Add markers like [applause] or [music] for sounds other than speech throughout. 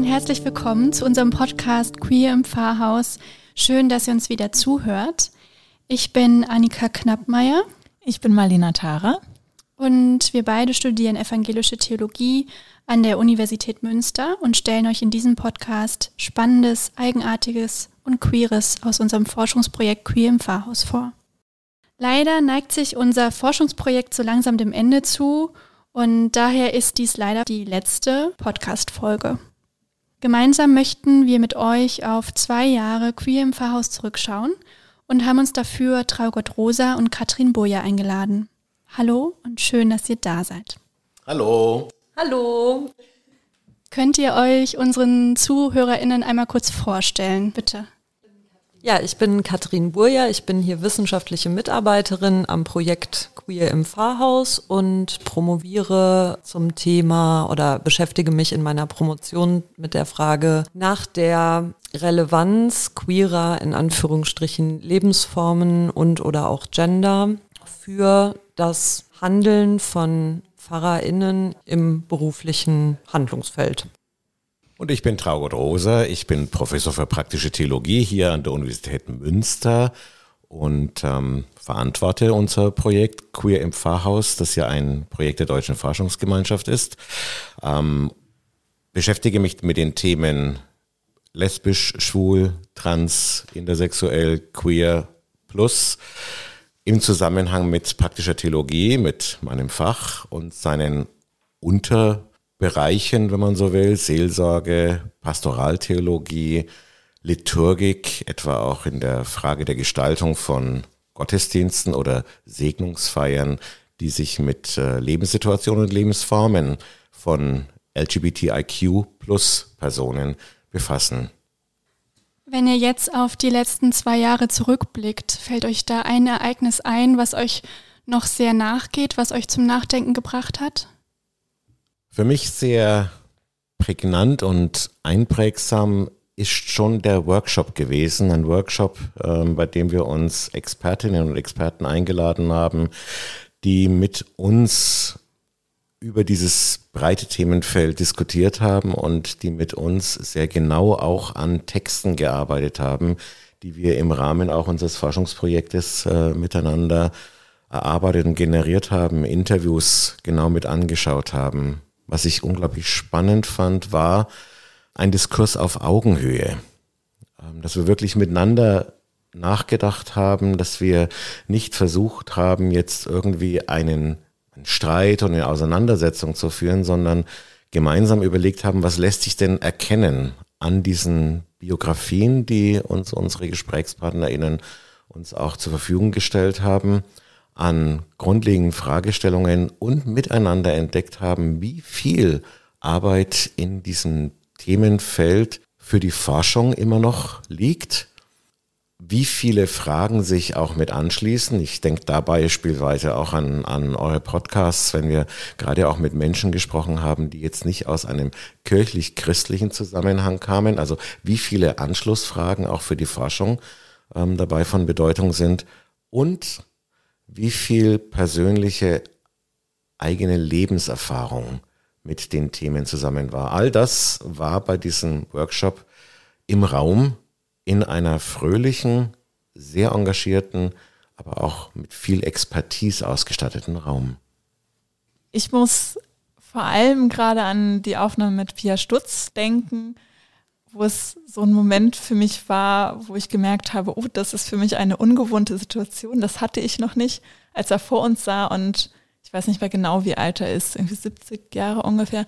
und herzlich willkommen zu unserem Podcast Queer im Pfarrhaus. Schön, dass ihr uns wieder zuhört. Ich bin Annika Knappmeier. Ich bin Marlena Tara. Und wir beide studieren evangelische Theologie an der Universität Münster und stellen euch in diesem Podcast Spannendes, Eigenartiges und Queeres aus unserem Forschungsprojekt Queer im Pfarrhaus vor. Leider neigt sich unser Forschungsprojekt so langsam dem Ende zu und daher ist dies leider die letzte Podcast-Folge. Gemeinsam möchten wir mit euch auf zwei Jahre Queer im Pfarrhaus zurückschauen und haben uns dafür Traugott Rosa und Katrin Boja eingeladen. Hallo und schön, dass ihr da seid. Hallo. Hallo. Könnt ihr euch unseren ZuhörerInnen einmal kurz vorstellen, bitte? Ja, ich bin Katrin Burja, ich bin hier wissenschaftliche Mitarbeiterin am Projekt Queer im Pfarrhaus und promoviere zum Thema oder beschäftige mich in meiner Promotion mit der Frage nach der Relevanz queerer in Anführungsstrichen Lebensformen und oder auch Gender für das Handeln von PfarrerInnen im beruflichen Handlungsfeld. Und ich bin Traugott Rosa, ich bin Professor für praktische Theologie hier an der Universität Münster und ähm, verantworte unser Projekt Queer im Pfarrhaus, das ja ein Projekt der Deutschen Forschungsgemeinschaft ist. Ähm, beschäftige mich mit den Themen lesbisch, schwul, trans, intersexuell, queer, plus im Zusammenhang mit praktischer Theologie, mit meinem Fach und seinen Unter Bereichen, wenn man so will, Seelsorge, Pastoraltheologie, Liturgik, etwa auch in der Frage der Gestaltung von Gottesdiensten oder Segnungsfeiern, die sich mit äh, Lebenssituationen und Lebensformen von LGBTIQ plus Personen befassen. Wenn ihr jetzt auf die letzten zwei Jahre zurückblickt, fällt euch da ein Ereignis ein, was euch noch sehr nachgeht, was euch zum Nachdenken gebracht hat? Für mich sehr prägnant und einprägsam ist schon der Workshop gewesen. Ein Workshop, ähm, bei dem wir uns Expertinnen und Experten eingeladen haben, die mit uns über dieses breite Themenfeld diskutiert haben und die mit uns sehr genau auch an Texten gearbeitet haben, die wir im Rahmen auch unseres Forschungsprojektes äh, miteinander erarbeitet und generiert haben, Interviews genau mit angeschaut haben. Was ich unglaublich spannend fand, war ein Diskurs auf Augenhöhe. Ähm, dass wir wirklich miteinander nachgedacht haben, dass wir nicht versucht haben, jetzt irgendwie einen, einen Streit und eine Auseinandersetzung zu führen, sondern gemeinsam überlegt haben, was lässt sich denn erkennen an diesen Biografien, die uns unsere GesprächspartnerInnen uns auch zur Verfügung gestellt haben an grundlegenden Fragestellungen und miteinander entdeckt haben, wie viel Arbeit in diesem Themenfeld für die Forschung immer noch liegt, wie viele Fragen sich auch mit anschließen. Ich denke da beispielsweise auch an, an eure Podcasts, wenn wir gerade auch mit Menschen gesprochen haben, die jetzt nicht aus einem kirchlich-christlichen Zusammenhang kamen. Also wie viele Anschlussfragen auch für die Forschung ähm, dabei von Bedeutung sind. Und wie viel persönliche eigene Lebenserfahrung mit den Themen zusammen war. All das war bei diesem Workshop im Raum in einer fröhlichen, sehr engagierten, aber auch mit viel Expertise ausgestatteten Raum. Ich muss vor allem gerade an die Aufnahme mit Pia Stutz denken, wo es so ein Moment für mich war, wo ich gemerkt habe, oh, das ist für mich eine ungewohnte Situation. Das hatte ich noch nicht, als er vor uns sah und ich weiß nicht mehr genau, wie alt er ist, irgendwie 70 Jahre ungefähr.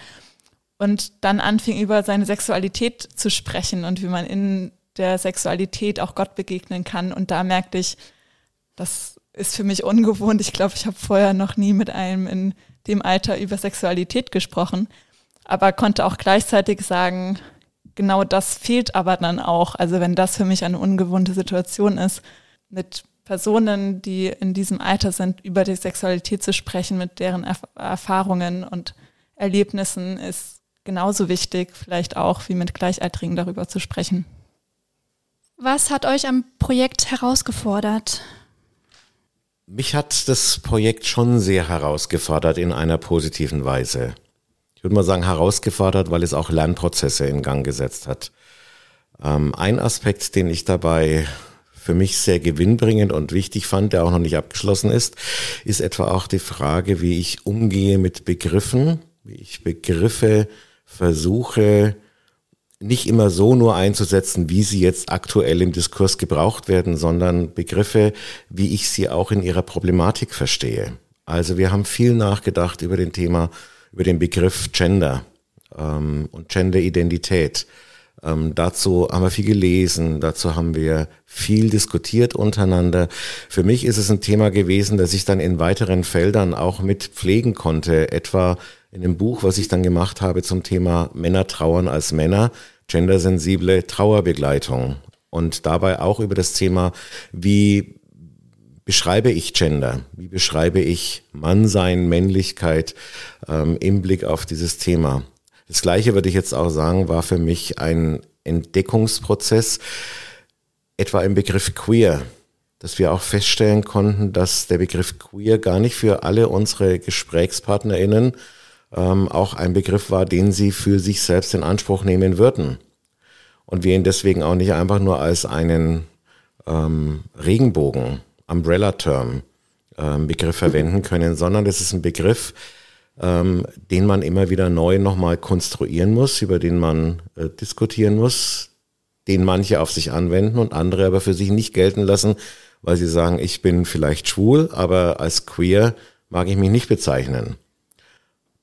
Und dann anfing über seine Sexualität zu sprechen und wie man in der Sexualität auch Gott begegnen kann. Und da merkte ich, das ist für mich ungewohnt. Ich glaube, ich habe vorher noch nie mit einem in dem Alter über Sexualität gesprochen, aber konnte auch gleichzeitig sagen, genau das fehlt aber dann auch. Also wenn das für mich eine ungewohnte Situation ist, mit Personen, die in diesem Alter sind, über die Sexualität zu sprechen, mit deren Erf Erfahrungen und Erlebnissen, ist genauso wichtig, vielleicht auch wie mit Gleichaltrigen darüber zu sprechen. Was hat euch am Projekt herausgefordert? Mich hat das Projekt schon sehr herausgefordert in einer positiven Weise. Ich würde mal sagen, herausgefordert, weil es auch Lernprozesse in Gang gesetzt hat. Ähm, ein Aspekt, den ich dabei für mich sehr gewinnbringend und wichtig fand, der auch noch nicht abgeschlossen ist, ist etwa auch die Frage, wie ich umgehe mit Begriffen, wie ich Begriffe versuche nicht immer so nur einzusetzen, wie sie jetzt aktuell im Diskurs gebraucht werden, sondern Begriffe, wie ich sie auch in ihrer Problematik verstehe. Also wir haben viel nachgedacht über den Thema, über den Begriff Gender ähm, und Gender-Identität. Ähm, dazu haben wir viel gelesen, dazu haben wir viel diskutiert untereinander. Für mich ist es ein Thema gewesen, das ich dann in weiteren Feldern auch mit pflegen konnte, etwa in dem Buch, was ich dann gemacht habe zum Thema Männer trauern als Männer, gendersensible Trauerbegleitung und dabei auch über das Thema, wie beschreibe ich Gender, wie beschreibe ich Mannsein, Männlichkeit ähm, im Blick auf dieses Thema. Das gleiche würde ich jetzt auch sagen, war für mich ein Entdeckungsprozess, etwa im Begriff queer, dass wir auch feststellen konnten, dass der Begriff queer gar nicht für alle unsere GesprächspartnerInnen ähm, auch ein Begriff war, den sie für sich selbst in Anspruch nehmen würden. Und wir ihn deswegen auch nicht einfach nur als einen ähm, Regenbogen, Umbrella-Term, ähm, Begriff verwenden können, sondern das ist ein Begriff, ähm, den man immer wieder neu nochmal konstruieren muss, über den man äh, diskutieren muss, den manche auf sich anwenden und andere aber für sich nicht gelten lassen, weil sie sagen, ich bin vielleicht schwul, aber als queer mag ich mich nicht bezeichnen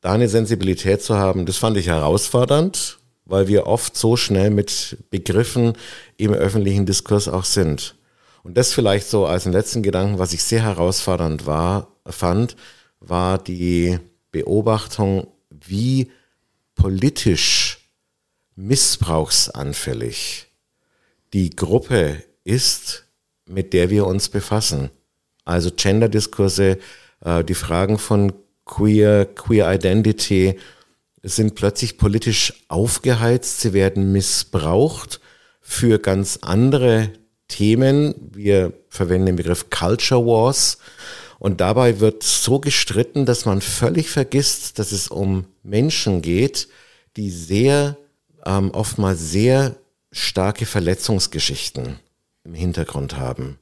da eine Sensibilität zu haben, das fand ich herausfordernd, weil wir oft so schnell mit Begriffen im öffentlichen Diskurs auch sind. Und das vielleicht so als einen letzten Gedanken, was ich sehr herausfordernd war, fand, war die Beobachtung, wie politisch missbrauchsanfällig die Gruppe ist, mit der wir uns befassen. Also Gender-Diskurse, äh, die Fragen von Queer, Queer Identity sind plötzlich politisch aufgeheizt, sie werden missbraucht für ganz andere Themen. Wir verwenden den Begriff Culture Wars und dabei wird so gestritten, dass man völlig vergisst, dass es um Menschen geht, die sehr, ähm, oftmals sehr starke Verletzungsgeschichten im Hintergrund haben.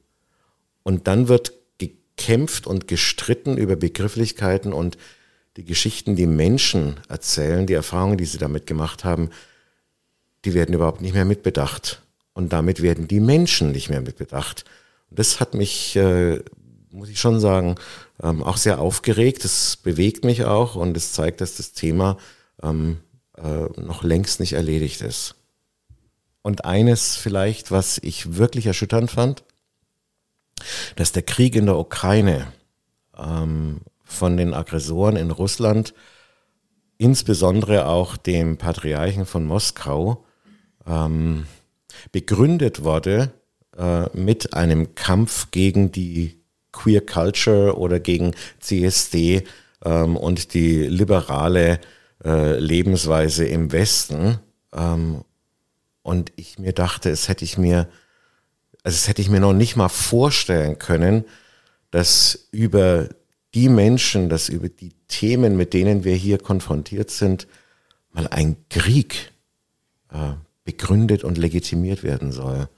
Und dann wird gekämpft und gestritten über Begrifflichkeiten und die Geschichten, die Menschen erzählen, die Erfahrungen, die sie damit gemacht haben, die werden überhaupt nicht mehr mitbedacht. Und damit werden die Menschen nicht mehr mitbedacht. Und das hat mich, äh, muss ich schon sagen, ähm, auch sehr aufgeregt. Das bewegt mich auch und es zeigt, dass das Thema ähm, äh, noch längst nicht erledigt ist. Und eines vielleicht, was ich wirklich erschütternd fand, dass der Krieg in der Ukraine ähm, von den Aggressoren in Russland, insbesondere auch dem Patriarchen von Moskau, ähm, begründet wurde äh, mit einem Kampf gegen die Queer Culture oder gegen CSD ähm, und die liberale äh, Lebensweise im Westen. Ähm, und ich mir dachte, es hätte ich mir also das hätte ich mir noch nicht mal vorstellen können, dass über die Menschen, dass über die Themen, mit denen wir hier konfrontiert sind, mal ein Krieg äh, begründet und legitimiert werden soll.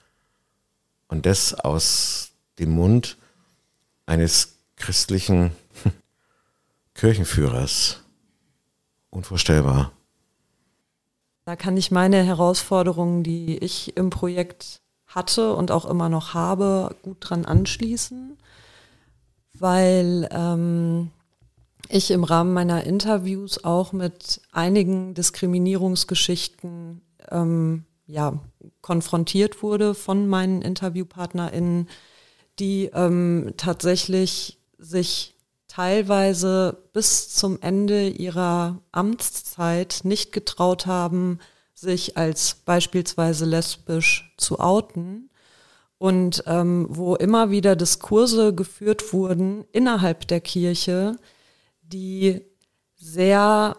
Und das aus dem Mund eines christlichen [laughs] Kirchenführers. Unvorstellbar. Da kann ich meine Herausforderungen, die ich im Projekt hatte und auch immer noch habe, gut dran anschließen, weil ähm, ich im Rahmen meiner Interviews auch mit einigen Diskriminierungsgeschichten ähm, ja, konfrontiert wurde von meinen InterviewpartnerInnen, die ähm, tatsächlich sich teilweise bis zum Ende ihrer Amtszeit nicht getraut haben, sich als beispielsweise lesbisch zu outen. Und ähm, wo immer wieder Diskurse geführt wurden innerhalb der Kirche, die sehr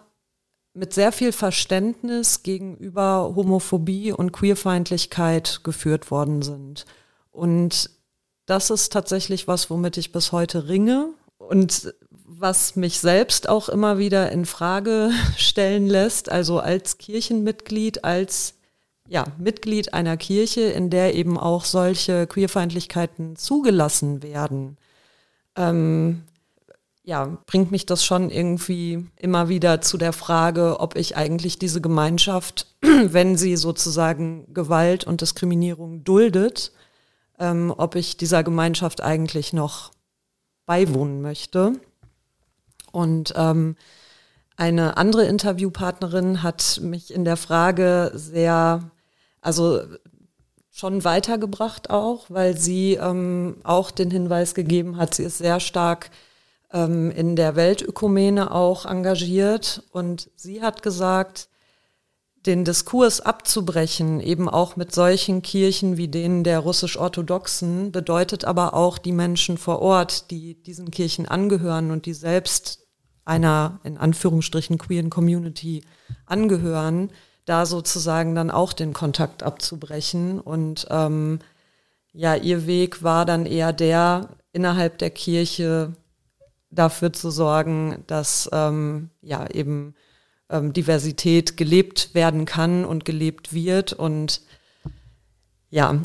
mit sehr viel Verständnis gegenüber Homophobie und Queerfeindlichkeit geführt worden sind. Und das ist tatsächlich was, womit ich bis heute ringe und was mich selbst auch immer wieder in Frage [laughs] stellen lässt, also als Kirchenmitglied, als ja, Mitglied einer Kirche, in der eben auch solche Queerfeindlichkeiten zugelassen werden, ähm, ja, bringt mich das schon irgendwie immer wieder zu der Frage, ob ich eigentlich diese Gemeinschaft, [clears throat] wenn sie sozusagen Gewalt und Diskriminierung duldet, ähm, ob ich dieser Gemeinschaft eigentlich noch beiwohnen möchte. Und ähm, eine andere Interviewpartnerin hat mich in der Frage sehr, also schon weitergebracht auch, weil sie ähm, auch den Hinweis gegeben hat, sie ist sehr stark ähm, in der Weltökumene auch engagiert und sie hat gesagt, den Diskurs abzubrechen, eben auch mit solchen Kirchen wie denen der russisch-orthodoxen, bedeutet aber auch die Menschen vor Ort, die diesen Kirchen angehören und die selbst einer in Anführungsstrichen queeren Community angehören, da sozusagen dann auch den Kontakt abzubrechen. Und ähm, ja, ihr Weg war dann eher der, innerhalb der Kirche dafür zu sorgen, dass ähm, ja eben ähm, Diversität gelebt werden kann und gelebt wird und ja.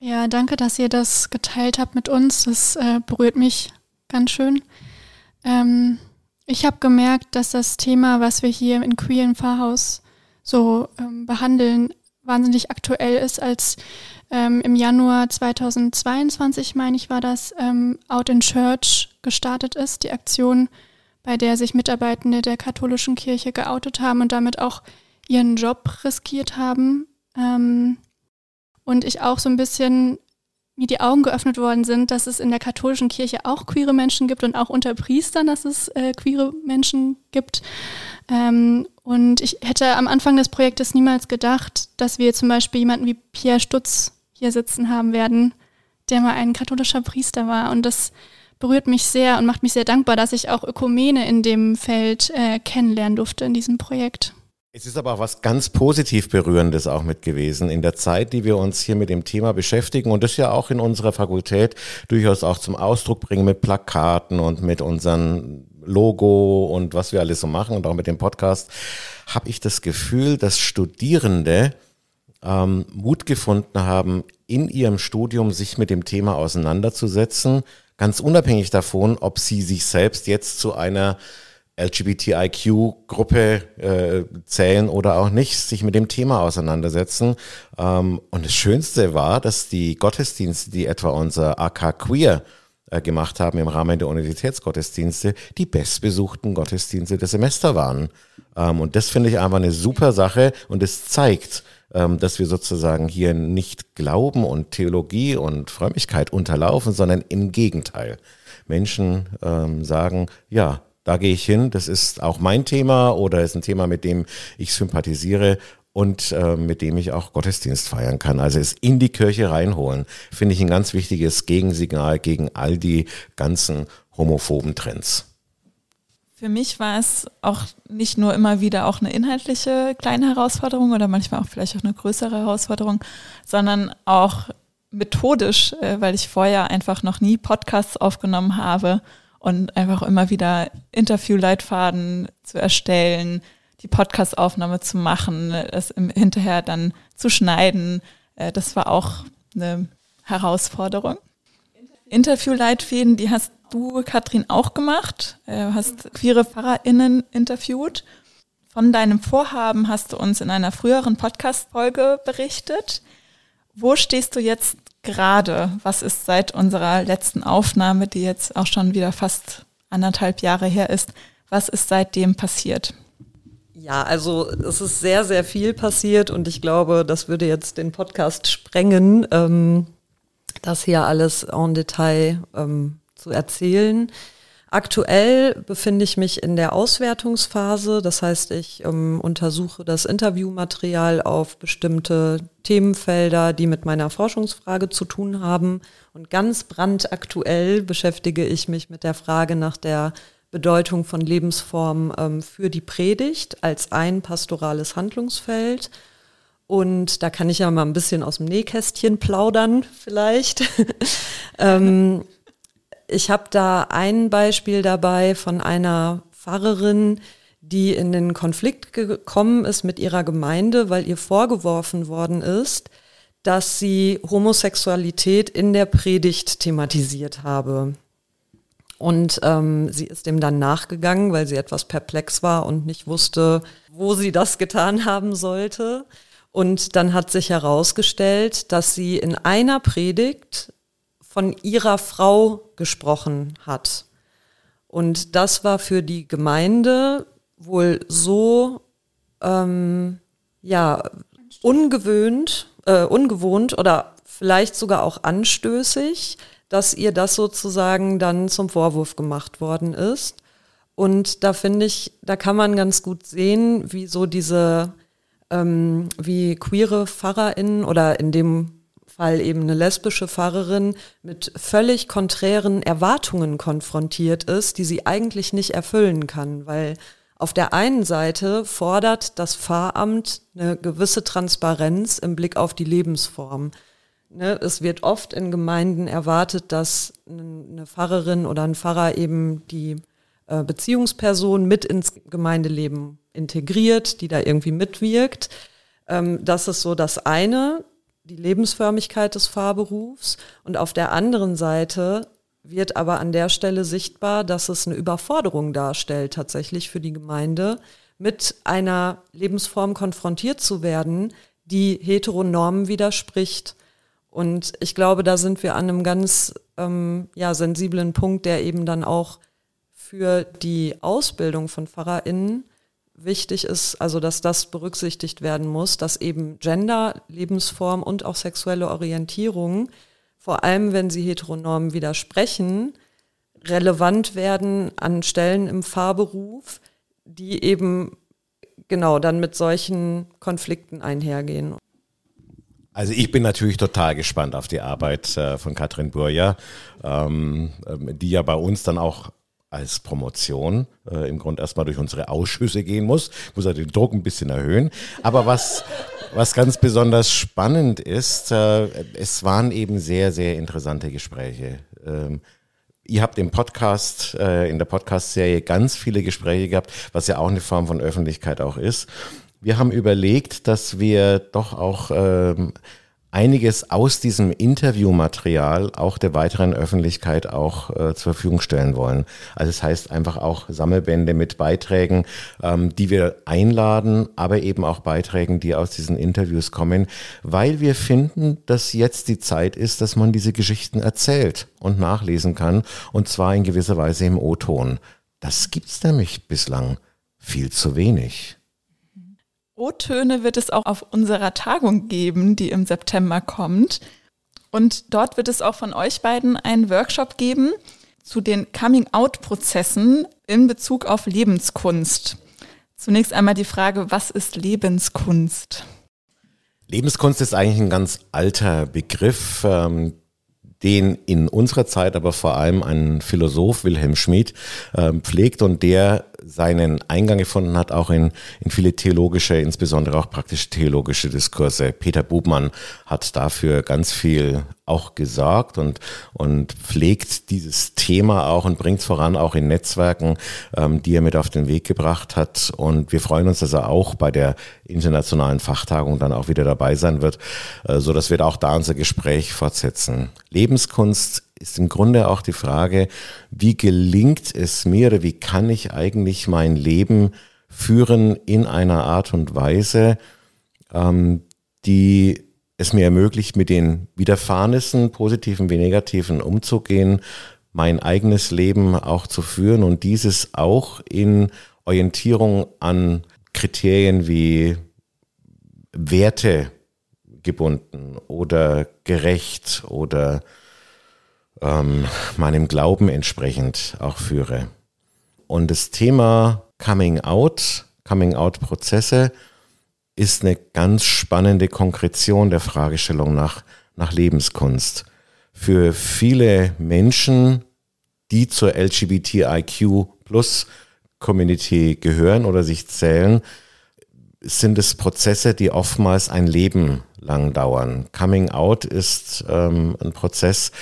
Ja, danke, dass ihr das geteilt habt mit uns. Das äh, berührt mich ganz schön. Ähm, ich habe gemerkt, dass das Thema, was wir hier im Pfarrhaus so ähm, behandeln, wahnsinnig aktuell ist, als ähm, im Januar 2022, meine ich, war das, ähm, Out in Church gestartet ist, die Aktion, bei der sich Mitarbeitende der katholischen Kirche geoutet haben und damit auch ihren Job riskiert haben. Ähm, und ich auch so ein bisschen mir die Augen geöffnet worden sind, dass es in der katholischen Kirche auch queere Menschen gibt und auch unter Priestern, dass es äh, queere Menschen gibt. Ähm, und ich hätte am Anfang des Projektes niemals gedacht, dass wir zum Beispiel jemanden wie Pierre Stutz hier sitzen haben werden, der mal ein katholischer Priester war. Und das berührt mich sehr und macht mich sehr dankbar, dass ich auch Ökumene in dem Feld äh, kennenlernen durfte in diesem Projekt. Es ist aber auch was ganz positiv Berührendes auch mit gewesen in der Zeit, die wir uns hier mit dem Thema beschäftigen und das ja auch in unserer Fakultät durchaus auch zum Ausdruck bringen mit Plakaten und mit unserem Logo und was wir alles so machen und auch mit dem Podcast, habe ich das Gefühl, dass Studierende ähm, Mut gefunden haben, in ihrem Studium sich mit dem Thema auseinanderzusetzen, ganz unabhängig davon, ob sie sich selbst jetzt zu einer LGBTIQ-Gruppe äh, zählen oder auch nicht, sich mit dem Thema auseinandersetzen. Ähm, und das Schönste war, dass die Gottesdienste, die etwa unser AK Queer gemacht haben im Rahmen der Universitätsgottesdienste, die bestbesuchten Gottesdienste des Semester waren. Ähm, und das finde ich einfach eine super Sache und es zeigt, ähm, dass wir sozusagen hier nicht Glauben und Theologie und Frömmigkeit unterlaufen, sondern im Gegenteil. Menschen ähm, sagen, ja, da gehe ich hin, das ist auch mein Thema oder ist ein Thema, mit dem ich sympathisiere und äh, mit dem ich auch Gottesdienst feiern kann. Also es in die Kirche reinholen, finde ich ein ganz wichtiges Gegensignal gegen all die ganzen homophoben Trends. Für mich war es auch nicht nur immer wieder auch eine inhaltliche kleine Herausforderung oder manchmal auch vielleicht auch eine größere Herausforderung, sondern auch methodisch, äh, weil ich vorher einfach noch nie Podcasts aufgenommen habe und einfach immer wieder Interviewleitfaden zu erstellen, die Podcastaufnahme zu machen, es im, hinterher dann zu schneiden. Äh, das war auch eine Herausforderung. Interviewleitfäden, die hast du, Katrin, auch gemacht. Äh, hast queere PfarrerInnen interviewt. Von deinem Vorhaben hast du uns in einer früheren Podcast-Folge berichtet. Wo stehst du jetzt gerade? Was ist seit unserer letzten Aufnahme, die jetzt auch schon wieder fast anderthalb Jahre her ist, was ist seitdem passiert? Ja, also es ist sehr, sehr viel passiert und ich glaube, das würde jetzt den Podcast sprengen, ähm, das hier alles en Detail ähm, zu erzählen. Aktuell befinde ich mich in der Auswertungsphase, das heißt, ich ähm, untersuche das Interviewmaterial auf bestimmte Themenfelder, die mit meiner Forschungsfrage zu tun haben. Und ganz brandaktuell beschäftige ich mich mit der Frage nach der Bedeutung von Lebensformen ähm, für die Predigt als ein pastorales Handlungsfeld. Und da kann ich ja mal ein bisschen aus dem Nähkästchen plaudern, vielleicht. [laughs] ähm, ich habe da ein Beispiel dabei von einer Pfarrerin, die in den Konflikt gekommen ist mit ihrer Gemeinde, weil ihr vorgeworfen worden ist, dass sie Homosexualität in der Predigt thematisiert habe. Und ähm, sie ist dem dann nachgegangen, weil sie etwas perplex war und nicht wusste, wo sie das getan [laughs] haben sollte. Und dann hat sich herausgestellt, dass sie in einer Predigt von ihrer Frau gesprochen hat. Und das war für die Gemeinde wohl so ähm, ja ungewöhnt, äh, ungewohnt oder vielleicht sogar auch anstößig, dass ihr das sozusagen dann zum Vorwurf gemacht worden ist. Und da finde ich, da kann man ganz gut sehen, wie so diese, ähm, wie queere PfarrerInnen oder in dem Fall eben eine lesbische Pfarrerin mit völlig konträren Erwartungen konfrontiert ist, die sie eigentlich nicht erfüllen kann, weil auf der einen Seite fordert das Pfarramt eine gewisse Transparenz im Blick auf die Lebensform. Ne, es wird oft in Gemeinden erwartet, dass eine Pfarrerin oder ein Pfarrer eben die äh, Beziehungsperson mit ins Gemeindeleben integriert, die da irgendwie mitwirkt. Ähm, das ist so das eine, die Lebensförmigkeit des Pfarrberufs. Und auf der anderen Seite wird aber an der Stelle sichtbar, dass es eine Überforderung darstellt, tatsächlich für die Gemeinde, mit einer Lebensform konfrontiert zu werden, die Heteronormen widerspricht. Und ich glaube, da sind wir an einem ganz ähm, ja, sensiblen Punkt, der eben dann auch für die Ausbildung von PfarrerInnen wichtig ist, also dass das berücksichtigt werden muss, dass eben Gender, Lebensform und auch sexuelle Orientierung, vor allem wenn sie heteronormen widersprechen, relevant werden an Stellen im Fahrberuf, die eben genau dann mit solchen Konflikten einhergehen. Also ich bin natürlich total gespannt auf die Arbeit äh, von Katrin Burja, ähm, ähm, die ja bei uns dann auch als Promotion äh, im Grunde erstmal durch unsere Ausschüsse gehen muss. Muss er den Druck ein bisschen erhöhen. Aber was, was ganz besonders spannend ist, äh, es waren eben sehr, sehr interessante Gespräche. Ähm, ihr habt im Podcast, äh, in der Podcast-Serie ganz viele Gespräche gehabt, was ja auch eine Form von Öffentlichkeit auch ist. Wir haben überlegt, dass wir doch auch ähm, einiges aus diesem Interviewmaterial auch der weiteren Öffentlichkeit auch äh, zur Verfügung stellen wollen. Also es das heißt einfach auch Sammelbände mit Beiträgen, ähm, die wir einladen, aber eben auch Beiträgen, die aus diesen Interviews kommen, weil wir finden, dass jetzt die Zeit ist, dass man diese Geschichten erzählt und nachlesen kann und zwar in gewisser Weise im O-Ton. Das gibt's nämlich bislang viel zu wenig. O-Töne wird es auch auf unserer Tagung geben, die im September kommt. Und dort wird es auch von euch beiden einen Workshop geben zu den Coming-out-Prozessen in Bezug auf Lebenskunst. Zunächst einmal die Frage, was ist Lebenskunst? Lebenskunst ist eigentlich ein ganz alter Begriff, ähm, den in unserer Zeit aber vor allem ein Philosoph Wilhelm Schmid äh, pflegt und der seinen Eingang gefunden hat, auch in, in viele theologische, insbesondere auch praktische theologische Diskurse. Peter Bubmann hat dafür ganz viel auch gesagt und, und pflegt dieses Thema auch und bringt es voran, auch in Netzwerken, ähm, die er mit auf den Weg gebracht hat. Und wir freuen uns, dass er auch bei der internationalen Fachtagung dann auch wieder dabei sein wird, äh, so dass wir auch da unser Gespräch fortsetzen. Lebenskunst ist im Grunde auch die Frage, wie gelingt es mir oder wie kann ich eigentlich mein Leben führen in einer Art und Weise, ähm, die es mir ermöglicht, mit den Widerfahrnissen, positiven wie negativen, umzugehen, mein eigenes Leben auch zu führen und dieses auch in Orientierung an Kriterien wie Werte gebunden oder gerecht oder ähm, meinem Glauben entsprechend auch führe. Und das Thema Coming Out, Coming Out Prozesse ist eine ganz spannende Konkretion der Fragestellung nach, nach Lebenskunst. Für viele Menschen, die zur LGBTIQ Plus Community gehören oder sich zählen, sind es Prozesse, die oftmals ein Leben lang dauern. Coming Out ist ähm, ein Prozess,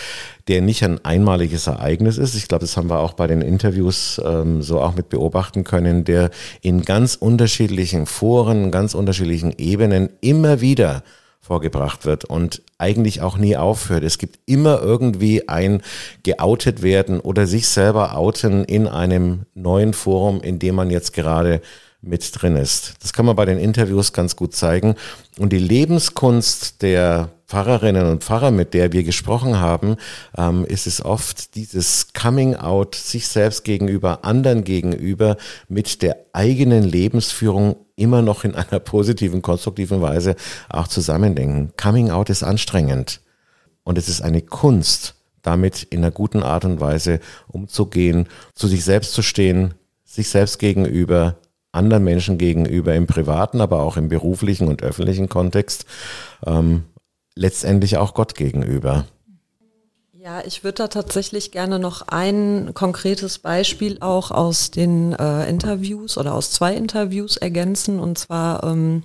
der nicht ein einmaliges Ereignis ist. Ich glaube, das haben wir auch bei den Interviews ähm, so auch mit beobachten können, der in ganz unterschiedlichen Foren, ganz unterschiedlichen Ebenen immer wieder vorgebracht wird und eigentlich auch nie aufhört. Es gibt immer irgendwie ein geoutet werden oder sich selber outen in einem neuen Forum, in dem man jetzt gerade mit drin ist. Das kann man bei den Interviews ganz gut zeigen. Und die Lebenskunst der Pfarrerinnen und Pfarrer, mit der wir gesprochen haben, ähm, ist es oft dieses Coming Out sich selbst gegenüber, anderen gegenüber, mit der eigenen Lebensführung immer noch in einer positiven, konstruktiven Weise auch zusammendenken. Coming Out ist anstrengend und es ist eine Kunst, damit in einer guten Art und Weise umzugehen, zu sich selbst zu stehen, sich selbst gegenüber, anderen Menschen gegenüber im privaten, aber auch im beruflichen und öffentlichen Kontext, ähm, letztendlich auch Gott gegenüber. Ja, ich würde da tatsächlich gerne noch ein konkretes Beispiel auch aus den äh, Interviews oder aus zwei Interviews ergänzen. Und zwar ähm,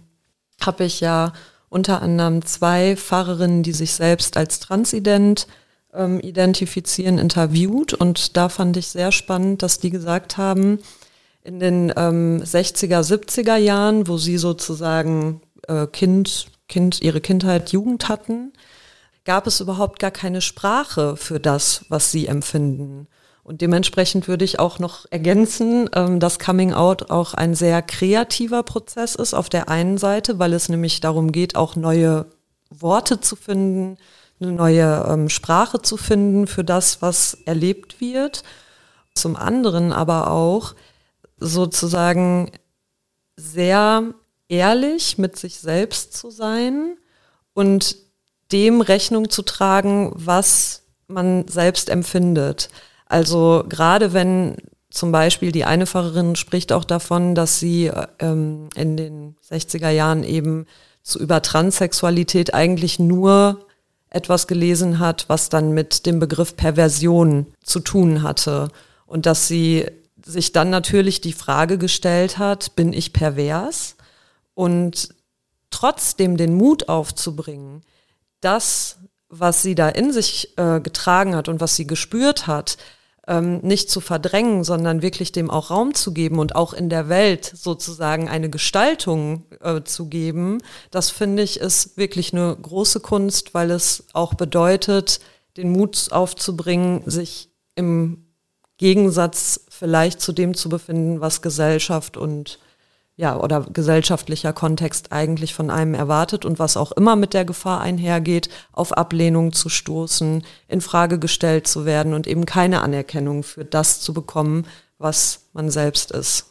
habe ich ja unter anderem zwei Fahrerinnen, die sich selbst als transident ähm, identifizieren, interviewt. Und da fand ich sehr spannend, dass die gesagt haben, in den ähm, 60er, 70er Jahren, wo sie sozusagen äh, Kind, Kind, ihre Kindheit, Jugend hatten, gab es überhaupt gar keine Sprache für das, was sie empfinden. Und dementsprechend würde ich auch noch ergänzen, ähm, dass Coming Out auch ein sehr kreativer Prozess ist auf der einen Seite, weil es nämlich darum geht, auch neue Worte zu finden, eine neue ähm, Sprache zu finden für das, was erlebt wird. Zum anderen aber auch, sozusagen sehr ehrlich mit sich selbst zu sein und dem Rechnung zu tragen, was man selbst empfindet. Also gerade wenn zum Beispiel die eine Fahrerin spricht auch davon, dass sie ähm, in den 60er Jahren eben zu über Transsexualität eigentlich nur etwas gelesen hat, was dann mit dem Begriff Perversion zu tun hatte. Und dass sie sich dann natürlich die Frage gestellt hat, bin ich pervers? Und trotzdem den Mut aufzubringen, das, was sie da in sich äh, getragen hat und was sie gespürt hat, ähm, nicht zu verdrängen, sondern wirklich dem auch Raum zu geben und auch in der Welt sozusagen eine Gestaltung äh, zu geben, das finde ich ist wirklich eine große Kunst, weil es auch bedeutet, den Mut aufzubringen, sich im Gegensatz vielleicht zu dem zu befinden, was Gesellschaft und ja, oder gesellschaftlicher Kontext eigentlich von einem erwartet und was auch immer mit der Gefahr einhergeht, auf Ablehnung zu stoßen, in Frage gestellt zu werden und eben keine Anerkennung für das zu bekommen, was man selbst ist.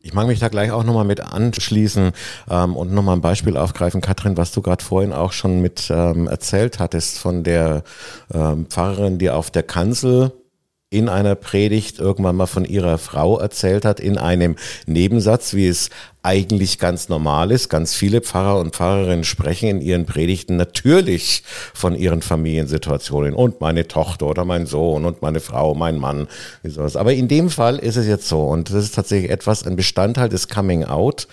Ich mag mich da gleich auch nochmal mit anschließen ähm, und nochmal ein Beispiel aufgreifen, Katrin, was du gerade vorhin auch schon mit ähm, erzählt hattest von der ähm, Pfarrerin, die auf der Kanzel in einer Predigt irgendwann mal von ihrer Frau erzählt hat, in einem Nebensatz, wie es eigentlich ganz normal ist. Ganz viele Pfarrer und Pfarrerinnen sprechen in ihren Predigten natürlich von ihren Familiensituationen und meine Tochter oder mein Sohn und meine Frau, mein Mann, wie sowas. Aber in dem Fall ist es jetzt so und das ist tatsächlich etwas, ein Bestandteil des Coming Out,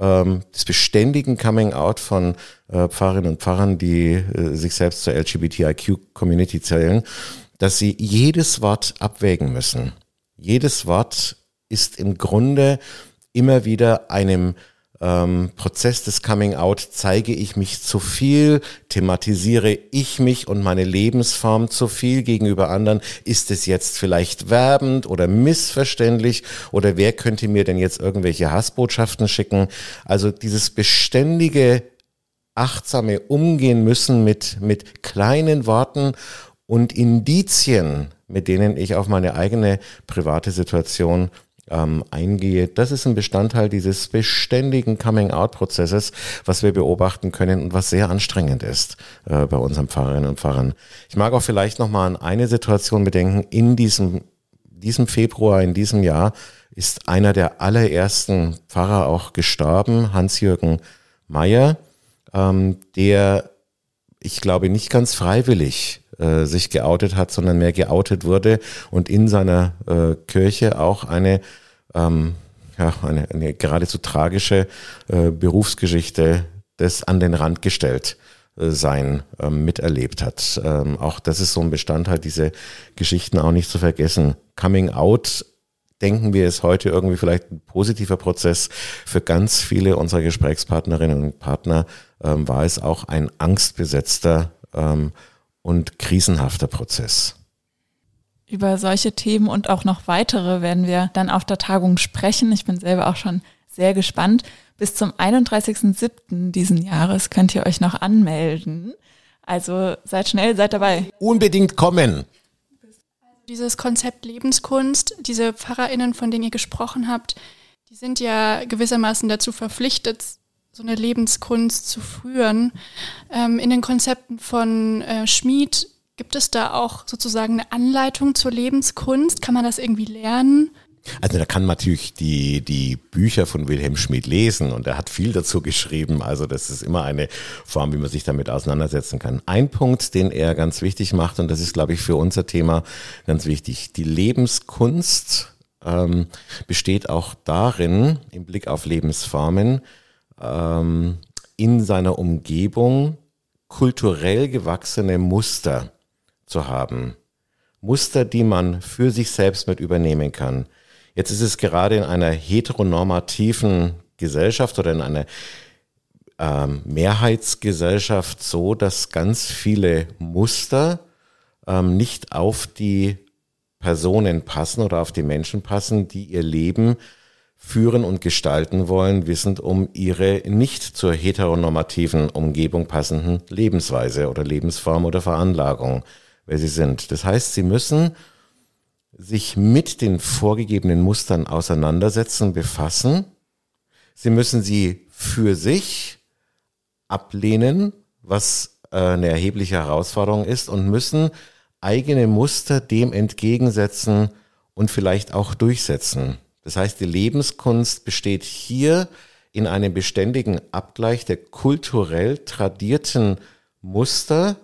ähm, des beständigen Coming Out von äh, Pfarrerinnen und Pfarrern, die äh, sich selbst zur LGBTIQ-Community zählen dass sie jedes Wort abwägen müssen. Jedes Wort ist im Grunde immer wieder einem ähm, Prozess des Coming Out, zeige ich mich zu viel, thematisiere ich mich und meine Lebensform zu viel gegenüber anderen, ist es jetzt vielleicht werbend oder missverständlich oder wer könnte mir denn jetzt irgendwelche Hassbotschaften schicken? Also dieses beständige achtsame Umgehen müssen mit, mit kleinen Worten und Indizien, mit denen ich auf meine eigene private Situation ähm, eingehe. Das ist ein Bestandteil dieses beständigen Coming-out-Prozesses, was wir beobachten können und was sehr anstrengend ist äh, bei unseren Pfarrerinnen und Pfarrern. Ich mag auch vielleicht nochmal an eine Situation bedenken. In diesem, diesem Februar, in diesem Jahr, ist einer der allerersten Pfarrer auch gestorben, Hans-Jürgen Meyer, ähm, der, ich glaube, nicht ganz freiwillig äh, sich geoutet hat, sondern mehr geoutet wurde und in seiner äh, Kirche auch eine, ähm, ja, eine, eine geradezu tragische äh, Berufsgeschichte des an den Rand gestellt äh, sein ähm, miterlebt hat. Ähm, auch das ist so ein Bestandteil, diese Geschichten auch nicht zu vergessen. Coming out denken wir, ist heute irgendwie vielleicht ein positiver Prozess. Für ganz viele unserer Gesprächspartnerinnen und Partner ähm, war es auch ein angstbesetzter ähm, und krisenhafter Prozess. Über solche Themen und auch noch weitere werden wir dann auf der Tagung sprechen. Ich bin selber auch schon sehr gespannt. Bis zum 31.07. diesen Jahres könnt ihr euch noch anmelden. Also seid schnell, seid dabei. Unbedingt kommen. Dieses Konzept Lebenskunst, diese PfarrerInnen, von denen ihr gesprochen habt, die sind ja gewissermaßen dazu verpflichtet, so eine Lebenskunst zu führen. Ähm, in den Konzepten von äh, Schmid gibt es da auch sozusagen eine Anleitung zur Lebenskunst? Kann man das irgendwie lernen? Also da kann man natürlich die, die Bücher von Wilhelm Schmid lesen und er hat viel dazu geschrieben. Also das ist immer eine Form, wie man sich damit auseinandersetzen kann. Ein Punkt, den er ganz wichtig macht, und das ist, glaube ich, für unser Thema ganz wichtig. Die Lebenskunst ähm, besteht auch darin, im Blick auf Lebensformen, ähm, in seiner Umgebung kulturell gewachsene Muster zu haben. Muster, die man für sich selbst mit übernehmen kann. Jetzt ist es gerade in einer heteronormativen Gesellschaft oder in einer ähm, Mehrheitsgesellschaft so, dass ganz viele Muster ähm, nicht auf die Personen passen oder auf die Menschen passen, die ihr Leben führen und gestalten wollen, wissend um ihre nicht zur heteronormativen Umgebung passenden Lebensweise oder Lebensform oder Veranlagung, wer sie sind. Das heißt, sie müssen sich mit den vorgegebenen Mustern auseinandersetzen, befassen. Sie müssen sie für sich ablehnen, was äh, eine erhebliche Herausforderung ist, und müssen eigene Muster dem entgegensetzen und vielleicht auch durchsetzen. Das heißt, die Lebenskunst besteht hier in einem beständigen Abgleich der kulturell tradierten Muster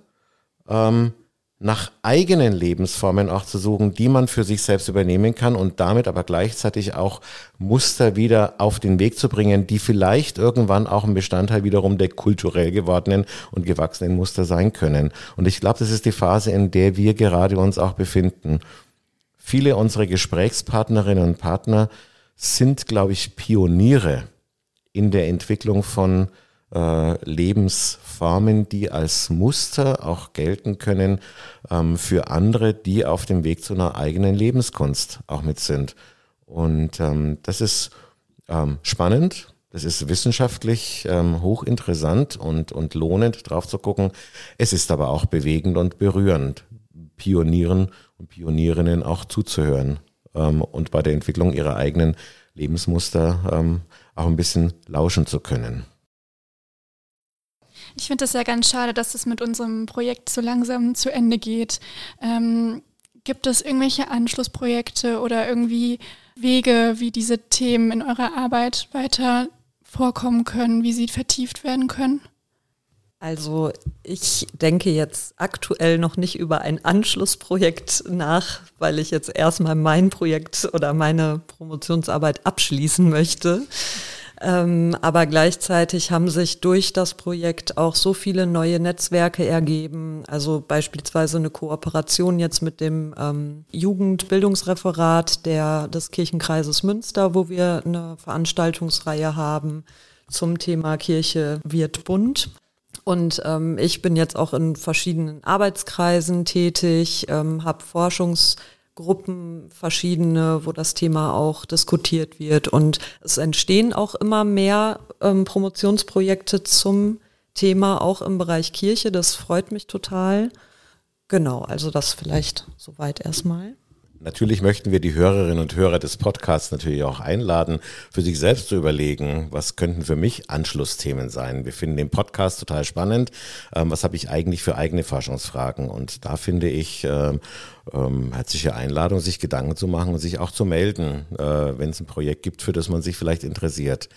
ähm, nach eigenen Lebensformen auch zu suchen, die man für sich selbst übernehmen kann und damit aber gleichzeitig auch Muster wieder auf den Weg zu bringen, die vielleicht irgendwann auch ein Bestandteil wiederum der kulturell gewordenen und gewachsenen Muster sein können. Und ich glaube, das ist die Phase, in der wir gerade uns auch befinden. Viele unserer Gesprächspartnerinnen und Partner sind, glaube ich, Pioniere in der Entwicklung von äh, Lebensformen, die als Muster auch gelten können ähm, für andere, die auf dem Weg zu einer eigenen Lebenskunst auch mit sind. Und ähm, das ist ähm, spannend, das ist wissenschaftlich ähm, hochinteressant und, und lohnend drauf zu gucken. Es ist aber auch bewegend und berührend, Pionieren und Pionierinnen auch zuzuhören ähm, und bei der Entwicklung ihrer eigenen Lebensmuster ähm, auch ein bisschen lauschen zu können. Ich finde es ja ganz schade, dass es mit unserem Projekt so langsam zu Ende geht. Ähm, gibt es irgendwelche Anschlussprojekte oder irgendwie Wege, wie diese Themen in eurer Arbeit weiter vorkommen können, wie sie vertieft werden können? Also ich denke jetzt aktuell noch nicht über ein Anschlussprojekt nach, weil ich jetzt erstmal mein Projekt oder meine Promotionsarbeit abschließen möchte. Ähm, aber gleichzeitig haben sich durch das Projekt auch so viele neue Netzwerke ergeben. Also beispielsweise eine Kooperation jetzt mit dem ähm, Jugendbildungsreferat der, des Kirchenkreises Münster, wo wir eine Veranstaltungsreihe haben zum Thema Kirche wird bunt. Und ähm, ich bin jetzt auch in verschiedenen Arbeitskreisen tätig, ähm, habe Forschungs- Gruppen verschiedene, wo das Thema auch diskutiert wird. Und es entstehen auch immer mehr ähm, Promotionsprojekte zum Thema, auch im Bereich Kirche. Das freut mich total. Genau, also das vielleicht soweit erstmal. Natürlich möchten wir die Hörerinnen und Hörer des Podcasts natürlich auch einladen, für sich selbst zu überlegen, was könnten für mich Anschlussthemen sein. Wir finden den Podcast total spannend. Ähm, was habe ich eigentlich für eigene Forschungsfragen? Und da finde ich ähm, ähm, herzliche Einladung, sich Gedanken zu machen und sich auch zu melden, äh, wenn es ein Projekt gibt, für das man sich vielleicht interessiert.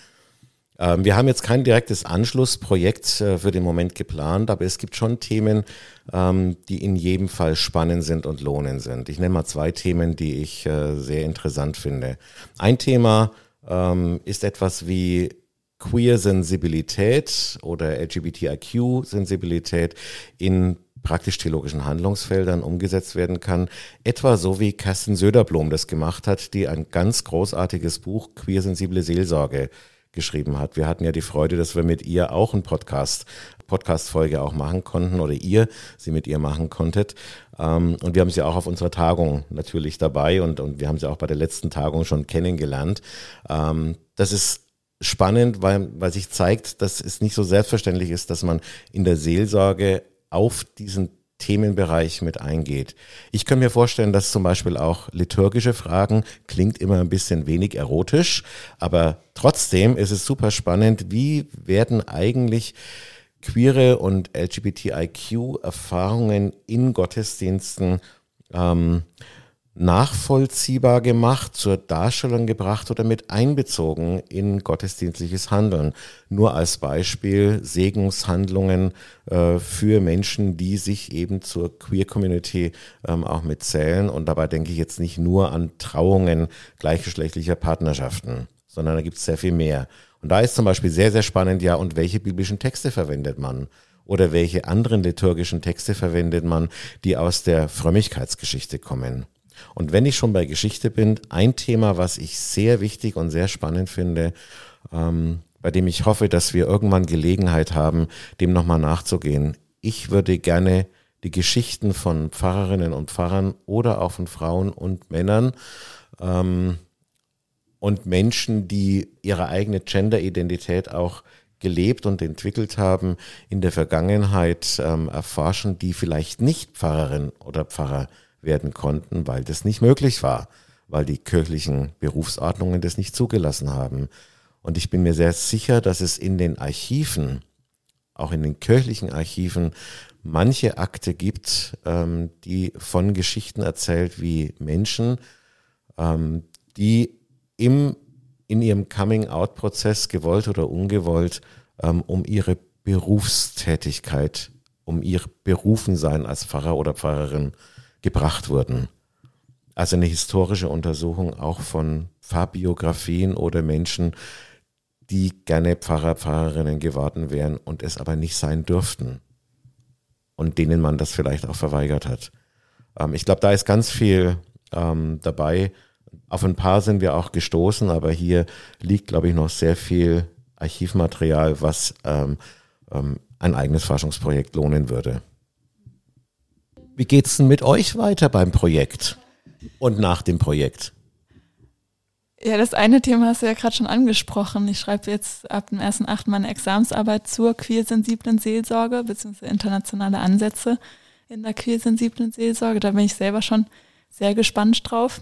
Ähm, wir haben jetzt kein direktes Anschlussprojekt äh, für den Moment geplant, aber es gibt schon Themen, ähm, die in jedem Fall spannend sind und lohnend sind. Ich nenne mal zwei Themen, die ich äh, sehr interessant finde. Ein Thema ähm, ist etwas wie Queer-Sensibilität oder LGBTIQ-Sensibilität in praktisch-theologischen Handlungsfeldern umgesetzt werden kann. Etwa so wie Kerstin Söderblom das gemacht hat, die ein ganz großartiges Buch Queersensible Seelsorge geschrieben hat. Wir hatten ja die Freude, dass wir mit ihr auch einen Podcast, Podcast-Folge auch machen konnten oder ihr sie mit ihr machen konntet. Ähm, und wir haben sie auch auf unserer Tagung natürlich dabei und, und wir haben sie auch bei der letzten Tagung schon kennengelernt. Ähm, das ist spannend, weil, weil sich zeigt, dass es nicht so selbstverständlich ist, dass man in der Seelsorge auf diesen Themenbereich mit eingeht. Ich kann mir vorstellen, dass zum Beispiel auch liturgische Fragen klingt immer ein bisschen wenig erotisch, aber trotzdem ist es super spannend, wie werden eigentlich queere und LGBTIQ-Erfahrungen in Gottesdiensten ähm, nachvollziehbar gemacht, zur Darstellung gebracht oder mit einbezogen in gottesdienstliches Handeln. Nur als Beispiel Segenshandlungen äh, für Menschen, die sich eben zur Queer Community ähm, auch mitzählen. Und dabei denke ich jetzt nicht nur an Trauungen gleichgeschlechtlicher Partnerschaften, sondern da gibt es sehr viel mehr. Und da ist zum Beispiel sehr, sehr spannend, ja, und welche biblischen Texte verwendet man? Oder welche anderen liturgischen Texte verwendet man, die aus der Frömmigkeitsgeschichte kommen? Und wenn ich schon bei Geschichte bin, ein Thema, was ich sehr wichtig und sehr spannend finde, ähm, bei dem ich hoffe, dass wir irgendwann Gelegenheit haben, dem nochmal nachzugehen. Ich würde gerne die Geschichten von Pfarrerinnen und Pfarrern oder auch von Frauen und Männern ähm, und Menschen, die ihre eigene Gender-Identität auch gelebt und entwickelt haben, in der Vergangenheit ähm, erforschen, die vielleicht nicht Pfarrerin oder Pfarrer werden konnten, weil das nicht möglich war, weil die kirchlichen Berufsordnungen das nicht zugelassen haben. Und ich bin mir sehr sicher, dass es in den Archiven, auch in den kirchlichen Archiven, manche Akte gibt, ähm, die von Geschichten erzählt, wie Menschen, ähm, die im, in ihrem Coming-out-Prozess, gewollt oder ungewollt, ähm, um ihre Berufstätigkeit, um ihr Berufensein als Pfarrer oder Pfarrerin gebracht wurden. Also eine historische Untersuchung auch von Fahrbiografien oder Menschen, die gerne Pfarrer, Pfarrerinnen geworden wären und es aber nicht sein dürften und denen man das vielleicht auch verweigert hat. Ähm, ich glaube, da ist ganz viel ähm, dabei. Auf ein paar sind wir auch gestoßen, aber hier liegt, glaube ich, noch sehr viel Archivmaterial, was ähm, ähm ein eigenes Forschungsprojekt lohnen würde. Wie geht's denn mit euch weiter beim Projekt und nach dem Projekt? Ja, das eine Thema hast du ja gerade schon angesprochen. Ich schreibe jetzt ab dem 1.8. meine Examsarbeit zur queersensiblen Seelsorge bzw. internationale Ansätze in der queersensiblen Seelsorge. Da bin ich selber schon sehr gespannt drauf.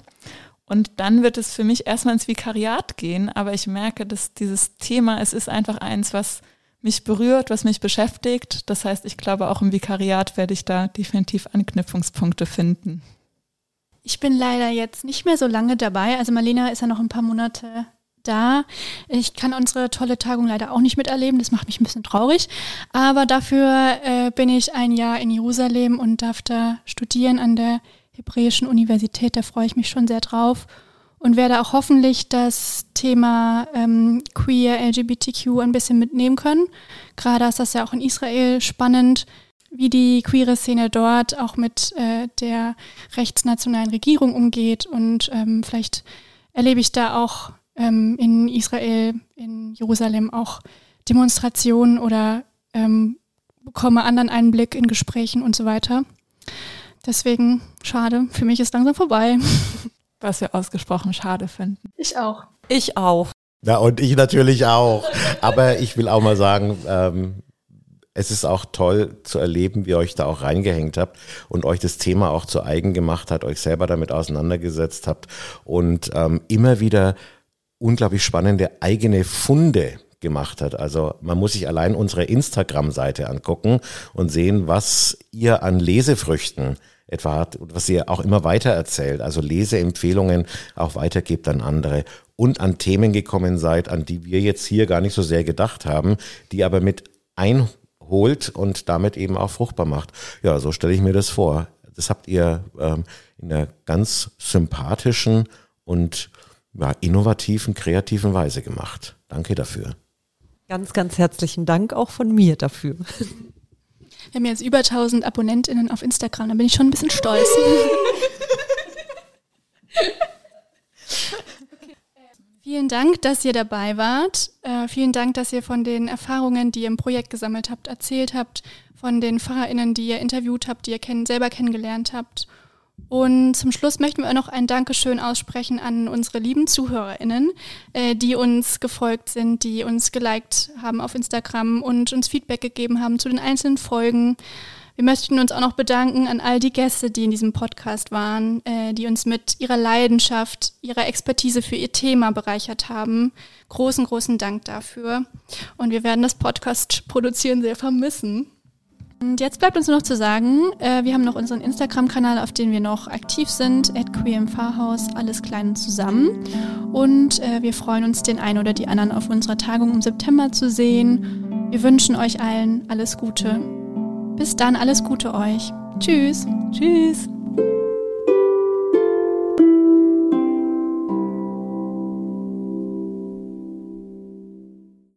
Und dann wird es für mich erstmal ins Vikariat gehen, aber ich merke, dass dieses Thema, es ist einfach eins, was mich berührt, was mich beschäftigt. Das heißt, ich glaube, auch im Vikariat werde ich da definitiv Anknüpfungspunkte finden. Ich bin leider jetzt nicht mehr so lange dabei. Also Marlena ist ja noch ein paar Monate da. Ich kann unsere tolle Tagung leider auch nicht miterleben. Das macht mich ein bisschen traurig. Aber dafür äh, bin ich ein Jahr in Jerusalem und darf da studieren an der Hebräischen Universität. Da freue ich mich schon sehr drauf und werde auch hoffentlich das Thema ähm, Queer LGBTQ ein bisschen mitnehmen können. Gerade ist das ja auch in Israel spannend, wie die queere Szene dort auch mit äh, der rechtsnationalen Regierung umgeht und ähm, vielleicht erlebe ich da auch ähm, in Israel, in Jerusalem auch Demonstrationen oder ähm, bekomme anderen Einblick in Gesprächen und so weiter. Deswegen schade, für mich ist langsam vorbei. [laughs] Was wir ausgesprochen schade finden. Ich auch. Ich auch. Ja, und ich natürlich auch. Aber ich will auch mal sagen, ähm, es ist auch toll zu erleben, wie ihr euch da auch reingehängt habt und euch das Thema auch zu eigen gemacht hat, euch selber damit auseinandergesetzt habt und ähm, immer wieder unglaublich spannende eigene Funde gemacht hat. Also man muss sich allein unsere Instagram-Seite angucken und sehen, was ihr an Lesefrüchten etwa hat, was ihr auch immer weiter erzählt, also Leseempfehlungen auch weitergebt an andere und an Themen gekommen seid, an die wir jetzt hier gar nicht so sehr gedacht haben, die aber mit einholt und damit eben auch fruchtbar macht. Ja, so stelle ich mir das vor. Das habt ihr ähm, in einer ganz sympathischen und ja, innovativen, kreativen Weise gemacht. Danke dafür. Ganz, ganz herzlichen Dank auch von mir dafür. Wir haben jetzt über 1000 AbonnentInnen auf Instagram, da bin ich schon ein bisschen stolz. [laughs] Vielen Dank, dass ihr dabei wart. Äh, vielen Dank, dass ihr von den Erfahrungen, die ihr im Projekt gesammelt habt, erzählt habt, von den PfarrerInnen, die ihr interviewt habt, die ihr kenn selber kennengelernt habt. Und zum Schluss möchten wir noch ein Dankeschön aussprechen an unsere lieben ZuhörerInnen, äh, die uns gefolgt sind, die uns geliked haben auf Instagram und uns Feedback gegeben haben zu den einzelnen Folgen. Wir möchten uns auch noch bedanken an all die Gäste, die in diesem Podcast waren, äh, die uns mit ihrer Leidenschaft, ihrer Expertise für ihr Thema bereichert haben. Großen, großen Dank dafür. Und wir werden das Podcast produzieren sehr vermissen. Und jetzt bleibt uns nur noch zu sagen, äh, wir haben noch unseren Instagram-Kanal, auf dem wir noch aktiv sind, at queer im Pfarrhaus, alles klein zusammen. Und äh, wir freuen uns, den einen oder die anderen auf unserer Tagung im September zu sehen. Wir wünschen euch allen alles Gute bis dann, alles Gute euch. Tschüss. Tschüss.